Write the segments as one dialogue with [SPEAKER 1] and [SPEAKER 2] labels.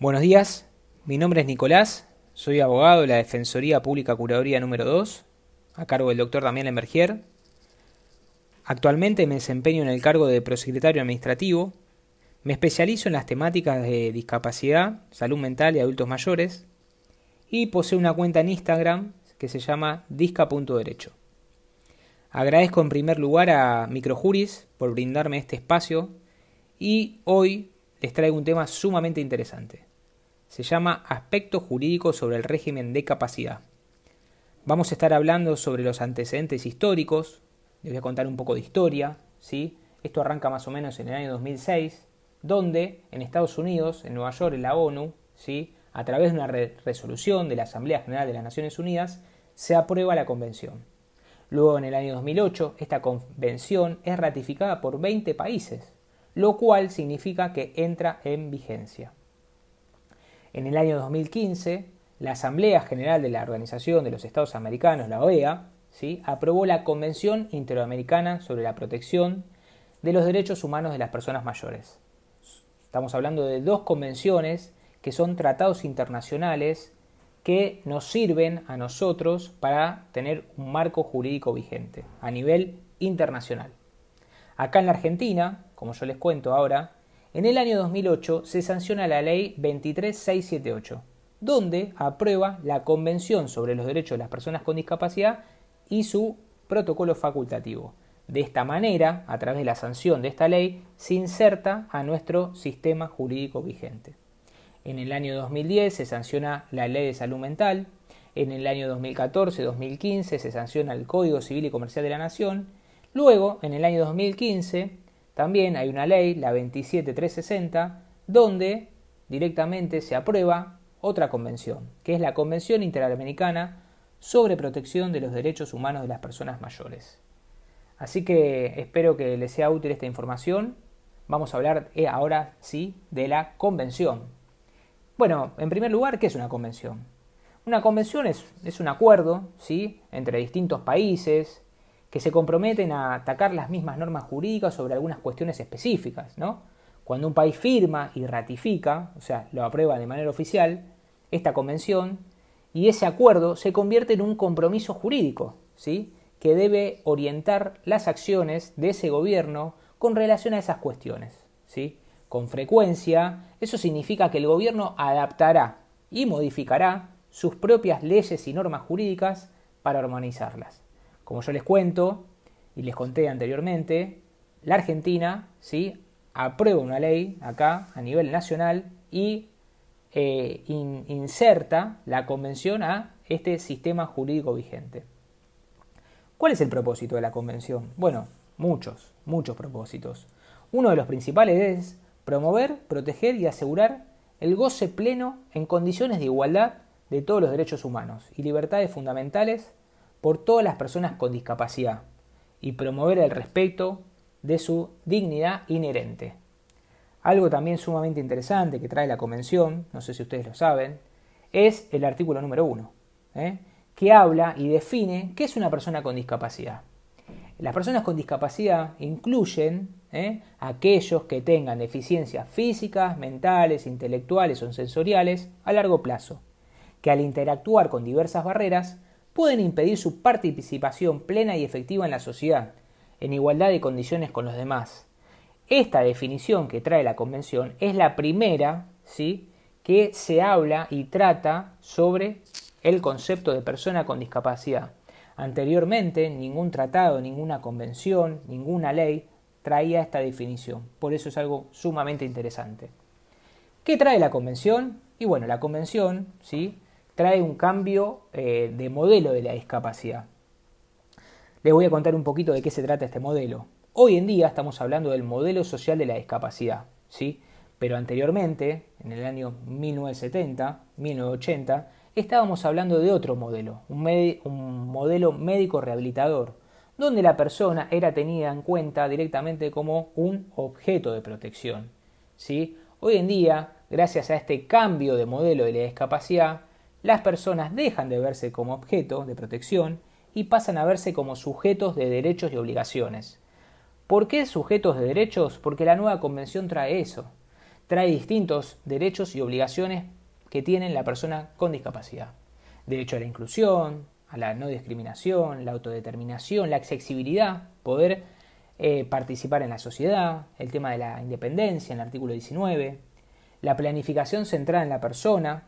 [SPEAKER 1] Buenos días, mi nombre es Nicolás, soy abogado de la Defensoría Pública Curaduría número 2, a cargo del doctor Damián Emergier. Actualmente me desempeño en el cargo de prosecretario administrativo. Me especializo en las temáticas de discapacidad, salud mental y adultos mayores. Y poseo una cuenta en Instagram que se llama disca.derecho. Agradezco en primer lugar a Microjuris por brindarme este espacio y hoy les traigo un tema sumamente interesante se llama Aspectos jurídicos sobre el régimen de capacidad. Vamos a estar hablando sobre los antecedentes históricos, les voy a contar un poco de historia, ¿sí? Esto arranca más o menos en el año 2006, donde en Estados Unidos, en Nueva York, en la ONU, ¿sí? a través de una resolución de la Asamblea General de las Naciones Unidas, se aprueba la convención. Luego, en el año 2008, esta convención es ratificada por 20 países, lo cual significa que entra en vigencia. En el año 2015, la Asamblea General de la Organización de los Estados Americanos, la OEA, ¿sí? aprobó la Convención Interamericana sobre la Protección de los Derechos Humanos de las Personas Mayores. Estamos hablando de dos convenciones que son tratados internacionales que nos sirven a nosotros para tener un marco jurídico vigente a nivel internacional. Acá en la Argentina, como yo les cuento ahora, en el año 2008 se sanciona la ley 23678, donde aprueba la Convención sobre los Derechos de las Personas con Discapacidad y su protocolo facultativo. De esta manera, a través de la sanción de esta ley, se inserta a nuestro sistema jurídico vigente. En el año 2010 se sanciona la Ley de Salud Mental, en el año 2014-2015 se sanciona el Código Civil y Comercial de la Nación, luego, en el año 2015, también hay una ley, la 27360, donde directamente se aprueba otra convención, que es la Convención Interamericana sobre Protección de los Derechos Humanos de las Personas Mayores. Así que espero que les sea útil esta información. Vamos a hablar eh, ahora sí de la convención. Bueno, en primer lugar, ¿qué es una convención? Una convención es, es un acuerdo ¿sí? entre distintos países, que se comprometen a atacar las mismas normas jurídicas sobre algunas cuestiones específicas. ¿no? Cuando un país firma y ratifica, o sea, lo aprueba de manera oficial, esta convención, y ese acuerdo se convierte en un compromiso jurídico, ¿sí? que debe orientar las acciones de ese gobierno con relación a esas cuestiones. ¿sí? Con frecuencia, eso significa que el gobierno adaptará y modificará sus propias leyes y normas jurídicas para armonizarlas. Como yo les cuento y les conté anteriormente, la Argentina ¿sí? aprueba una ley acá a nivel nacional y eh, inserta la convención a este sistema jurídico vigente. ¿Cuál es el propósito de la convención? Bueno, muchos, muchos propósitos. Uno de los principales es promover, proteger y asegurar el goce pleno en condiciones de igualdad de todos los derechos humanos y libertades fundamentales por todas las personas con discapacidad y promover el respeto de su dignidad inherente. Algo también sumamente interesante que trae la Convención, no sé si ustedes lo saben, es el artículo número uno, ¿eh? que habla y define qué es una persona con discapacidad. Las personas con discapacidad incluyen ¿eh? aquellos que tengan deficiencias físicas, mentales, intelectuales o sensoriales a largo plazo, que al interactuar con diversas barreras pueden impedir su participación plena y efectiva en la sociedad, en igualdad de condiciones con los demás. Esta definición que trae la Convención es la primera ¿sí? que se habla y trata sobre el concepto de persona con discapacidad. Anteriormente, ningún tratado, ninguna convención, ninguna ley traía esta definición. Por eso es algo sumamente interesante. ¿Qué trae la convención? Y bueno, la convención ¿sí? Trae un cambio eh, de modelo de la discapacidad. Les voy a contar un poquito de qué se trata este modelo. Hoy en día estamos hablando del modelo social de la discapacidad, ¿sí? Pero anteriormente, en el año 1970, 1980, estábamos hablando de otro modelo, un, un modelo médico rehabilitador, donde la persona era tenida en cuenta directamente como un objeto de protección. ¿sí? Hoy en día, gracias a este cambio de modelo de la discapacidad, las personas dejan de verse como objeto de protección y pasan a verse como sujetos de derechos y obligaciones. ¿Por qué sujetos de derechos? Porque la nueva convención trae eso. trae distintos derechos y obligaciones que tiene la persona con discapacidad. Derecho a la inclusión, a la no discriminación, la autodeterminación, la accesibilidad, poder eh, participar en la sociedad, el tema de la independencia en el artículo 19, la planificación centrada en la persona,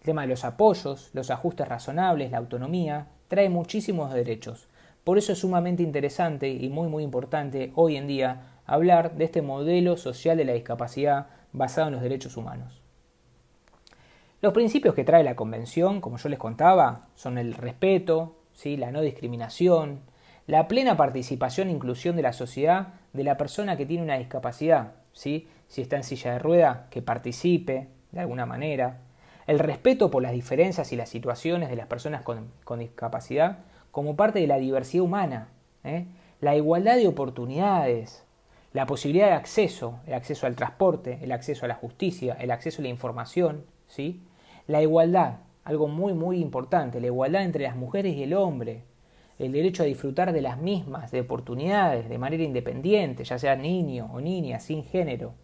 [SPEAKER 1] el tema de los apoyos, los ajustes razonables, la autonomía, trae muchísimos derechos. Por eso es sumamente interesante y muy muy importante hoy en día hablar de este modelo social de la discapacidad basado en los derechos humanos. Los principios que trae la Convención, como yo les contaba, son el respeto, ¿sí? la no discriminación, la plena participación e inclusión de la sociedad de la persona que tiene una discapacidad, ¿sí? si está en silla de rueda, que participe de alguna manera, el respeto por las diferencias y las situaciones de las personas con, discapacidad como parte de la diversidad humana, ¿eh? la igualdad de oportunidades, la posibilidad de acceso, el acceso al transporte, el acceso a la justicia, el acceso a la información, ¿sí? la igualdad, algo muy muy importante, la igualdad entre las mujeres y el hombre, el derecho a disfrutar de las mismas, de oportunidades, de manera independiente, ya sea niño o niña, sin género.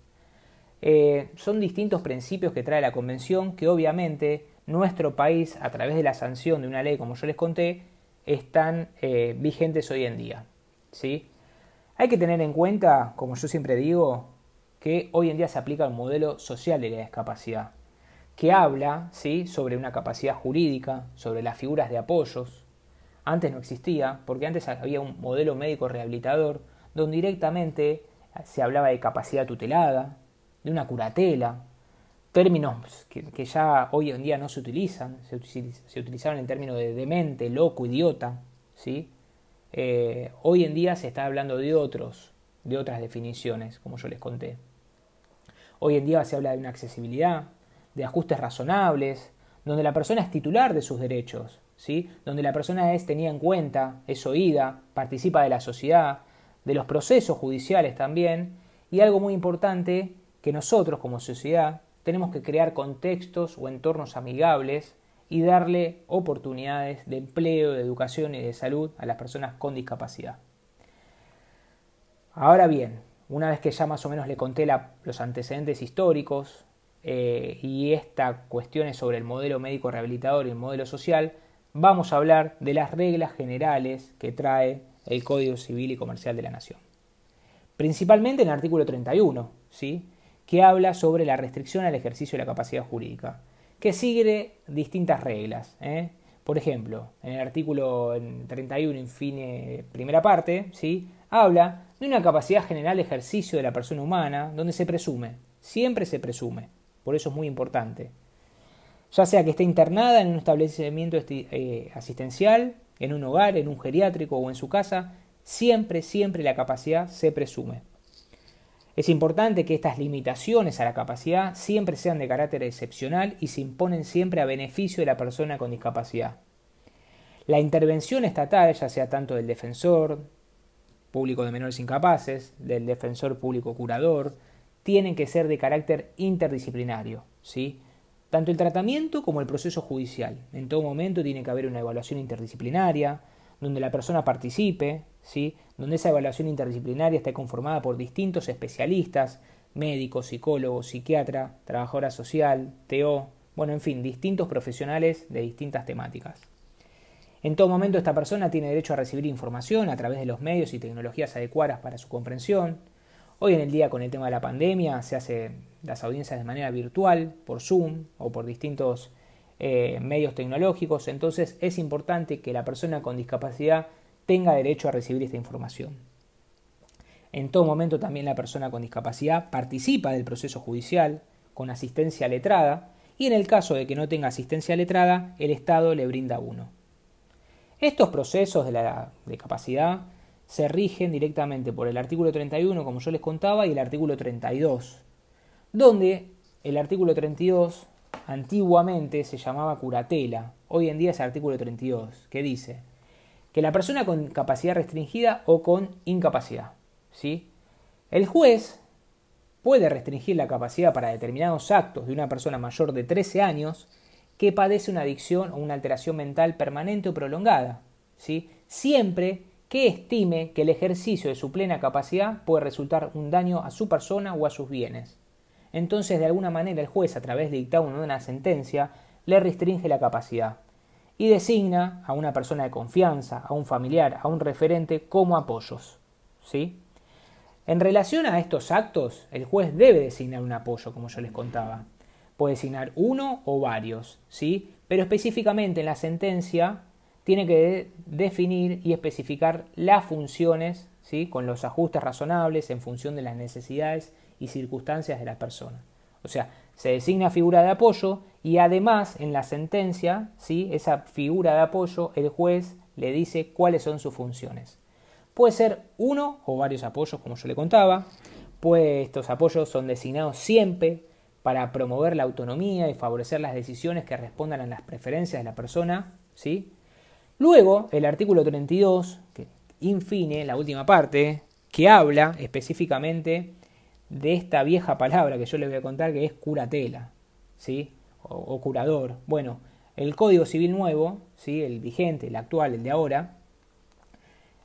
[SPEAKER 1] Eh, son distintos principios que trae la Convención que obviamente nuestro país, a través de la sanción de una ley, como yo les conté, están eh, vigentes hoy en día. ¿sí? Hay que tener en cuenta, como yo siempre digo, que hoy en día se aplica un modelo social de la discapacidad, que habla ¿sí? sobre una capacidad jurídica, sobre las figuras de apoyos. Antes no existía, porque antes había un modelo médico rehabilitador donde directamente se hablaba de capacidad tutelada, de una curatela, términos que, ya hoy en día no se utilizan, se, se utilizaron el término de demente, loco, idiota, ¿sí? Eh, hoy en día se está hablando de otros, de otras definiciones, como yo les conté. Hoy en día se habla de una accesibilidad, de ajustes razonables, donde la persona es titular de sus derechos, ¿sí? donde la persona es tenida en cuenta, es oída, participa de la sociedad, de los procesos judiciales también, y algo muy importante, que nosotros como sociedad tenemos que crear contextos o entornos amigables y darle oportunidades de empleo, de educación y de salud a las personas con discapacidad. Ahora bien, una vez que ya más o menos le conté los antecedentes históricos eh, y esta cuestión es sobre el modelo médico rehabilitador y el modelo social, vamos a hablar de las reglas generales que trae el Código Civil y Comercial de la Nación. Principalmente en el artículo 31, ¿sí? Que habla sobre la restricción al ejercicio de la capacidad jurídica que sigue distintas reglas. ¿eh? Por ejemplo, en el artículo 31, infine, primera parte, ¿sí? habla de una capacidad general de ejercicio de la persona humana, donde se presume, siempre se presume, por eso es muy importante. Ya sea que esté internada en un establecimiento eh, asistencial, en un hogar, en un geriátrico o en su casa, siempre, siempre la capacidad se presume. Es importante que estas limitaciones a la capacidad siempre sean de carácter excepcional y se imponen siempre a beneficio de la persona con discapacidad. La intervención estatal, ya sea tanto del defensor público de menores incapaces, del defensor público curador, tienen que ser de carácter interdisciplinario, ¿sí? Tanto el tratamiento como el proceso judicial. En todo momento tiene que haber una evaluación interdisciplinaria, donde la persona participe, ¿sí? donde esa evaluación interdisciplinaria esté conformada por distintos especialistas, médicos, psicólogos, psiquiatra, trabajadora social, TO, bueno, en fin, distintos profesionales de distintas temáticas. En todo momento esta persona tiene derecho a recibir información a través de los medios y tecnologías adecuadas para su comprensión. Hoy en el día con el tema de la pandemia se hace las audiencias de manera virtual, por Zoom o por distintos eh, medios tecnológicos, entonces es importante que la persona con discapacidad tenga derecho a recibir esta información. En todo momento también la persona con discapacidad participa del proceso judicial con asistencia letrada y en el caso de que no tenga asistencia letrada, el Estado le brinda uno. Estos procesos de la discapacidad se rigen directamente por el artículo 31, como yo les contaba, y el artículo 32, donde el artículo 32 antiguamente se llamaba curatela, hoy en día es artículo 32, que dice que la persona con capacidad restringida o con incapacidad, ¿sí? El juez puede restringir la capacidad para determinados actos de una persona mayor de 13 años que padece una adicción o una alteración mental permanente o prolongada, ¿sí? siempre que estime que el ejercicio de su plena capacidad puede resultar un daño a su persona o a sus bienes. Entonces de alguna manera el juez, a través de dictar una sentencia, le restringe la capacidad y designa a una persona de confianza, a un familiar, a un referente como apoyos. ¿sí? En relación a estos actos, el juez debe designar un apoyo, como yo les contaba. Puede designar uno o varios, ¿sí? pero específicamente en la sentencia tiene que definir y especificar las funciones ¿sí? con los ajustes razonables en función de las necesidades y circunstancias de la persona. O sea, se designa figura de apoyo y además en la sentencia, ¿sí? esa figura de apoyo, el juez le dice cuáles son sus funciones. Puede ser uno o varios apoyos, como yo le contaba, pues estos apoyos son designados siempre para promover la autonomía y favorecer las decisiones que respondan a las preferencias de la persona, ¿sí? Luego, el artículo 32, que infine, la última parte, que habla específicamente de esta vieja palabra que yo les voy a contar que es curatela, ¿sí? O, curador. Bueno, el Código Civil nuevo, ¿sí? El vigente, el actual, el de ahora,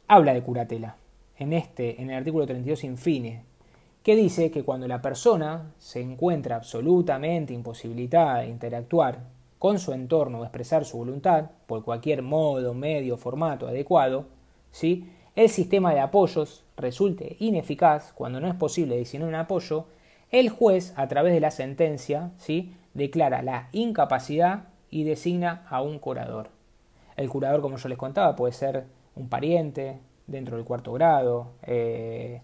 [SPEAKER 1] habla de curatela. En este, en el artículo 32 infine, que dice que cuando la persona se encuentra absolutamente imposibilitada de interactuar con su entorno o expresar su voluntad por cualquier modo, medio, formato adecuado, ¿sí? El sistema de apoyos resulte ineficaz cuando no es posible designar un apoyo, el juez, a través de la sentencia, ¿sí? declara la incapacidad y designa a un curador. El curador, como yo les contaba, puede ser un pariente dentro del cuarto grado, eh,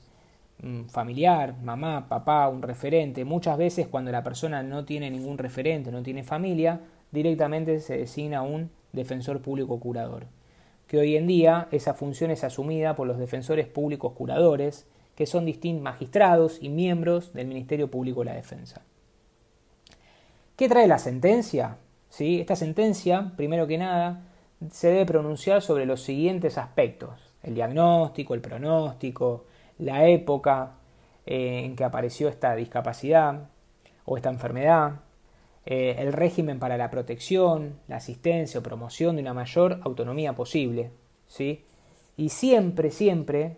[SPEAKER 1] familiar, mamá, papá, un referente. Muchas veces cuando la persona no tiene ningún referente, no tiene familia, directamente se designa un defensor público curador. Que hoy en día esa función es asumida por los defensores públicos curadores, que son distintos magistrados y miembros del Ministerio Público de la Defensa. ¿Qué trae la sentencia? ¿Sí? Esta sentencia, primero que nada, se debe pronunciar sobre los siguientes aspectos. El diagnóstico, el pronóstico, la época eh, en que apareció esta discapacidad o esta enfermedad, eh, el régimen para la protección, la asistencia o promoción de una mayor autonomía posible, ¿sí? Y siempre, siempre,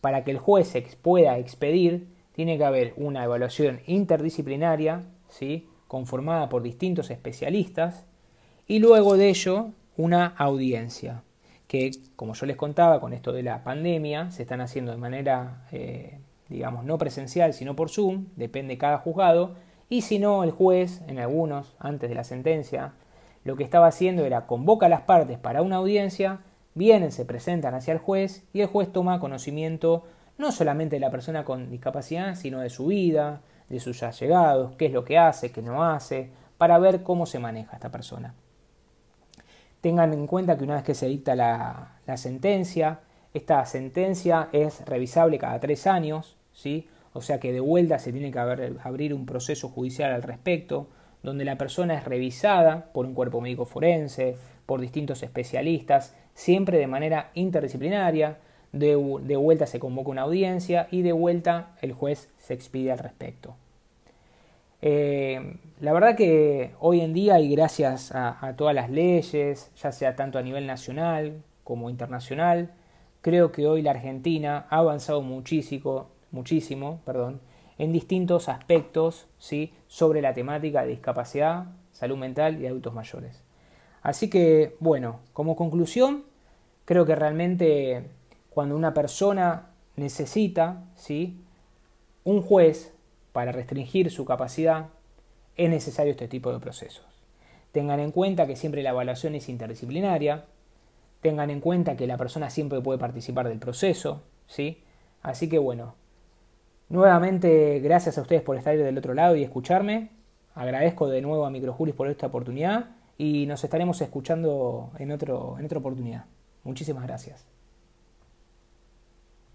[SPEAKER 1] para que el juez pueda expedir, tiene que haber una evaluación interdisciplinaria, ¿sí? conformada por distintos especialistas, y luego de ello una audiencia que, como yo les contaba, con esto de la pandemia, se están haciendo de manera, eh, digamos, no presencial, sino por Zoom, depende de cada juzgado, y si no, el juez, en algunos, antes de la sentencia, lo que estaba haciendo era convoca a las partes para una audiencia, vienen, se presentan hacia el juez, y el juez toma conocimiento no solamente de la persona con discapacidad, sino de su vida, de sus allegados, qué es lo que hace, qué no hace, para ver cómo se maneja esta persona. Tengan en cuenta que una vez que se dicta la, sentencia, esta sentencia es revisable cada tres años, ¿sí? O sea que de vuelta se tiene que abrir un proceso judicial al respecto, donde la persona es revisada por un cuerpo médico forense, por distintos especialistas, siempre de manera interdisciplinaria, de, vuelta se convoca una audiencia y de vuelta el juez se expide al respecto. Eh, la verdad que hoy en día y gracias a, todas las leyes, ya sea tanto a nivel nacional como internacional, creo que hoy la Argentina ha avanzado muchísimo, muchísimo perdón, en distintos aspectos ¿sí? sobre la temática de discapacidad, salud mental y adultos mayores. Así que, bueno, como conclusión, creo que realmente cuando una persona necesita ¿sí? un juez para restringir su capacidad, es necesario este tipo de procesos. Tengan en cuenta que siempre la evaluación es interdisciplinaria, tengan en cuenta que la persona siempre puede participar del proceso, ¿sí? Así que bueno, nuevamente gracias a ustedes por estar del otro lado y escucharme. Agradezco de nuevo a Microjuris por esta oportunidad y nos estaremos escuchando en, otro, en otra oportunidad. Muchísimas gracias.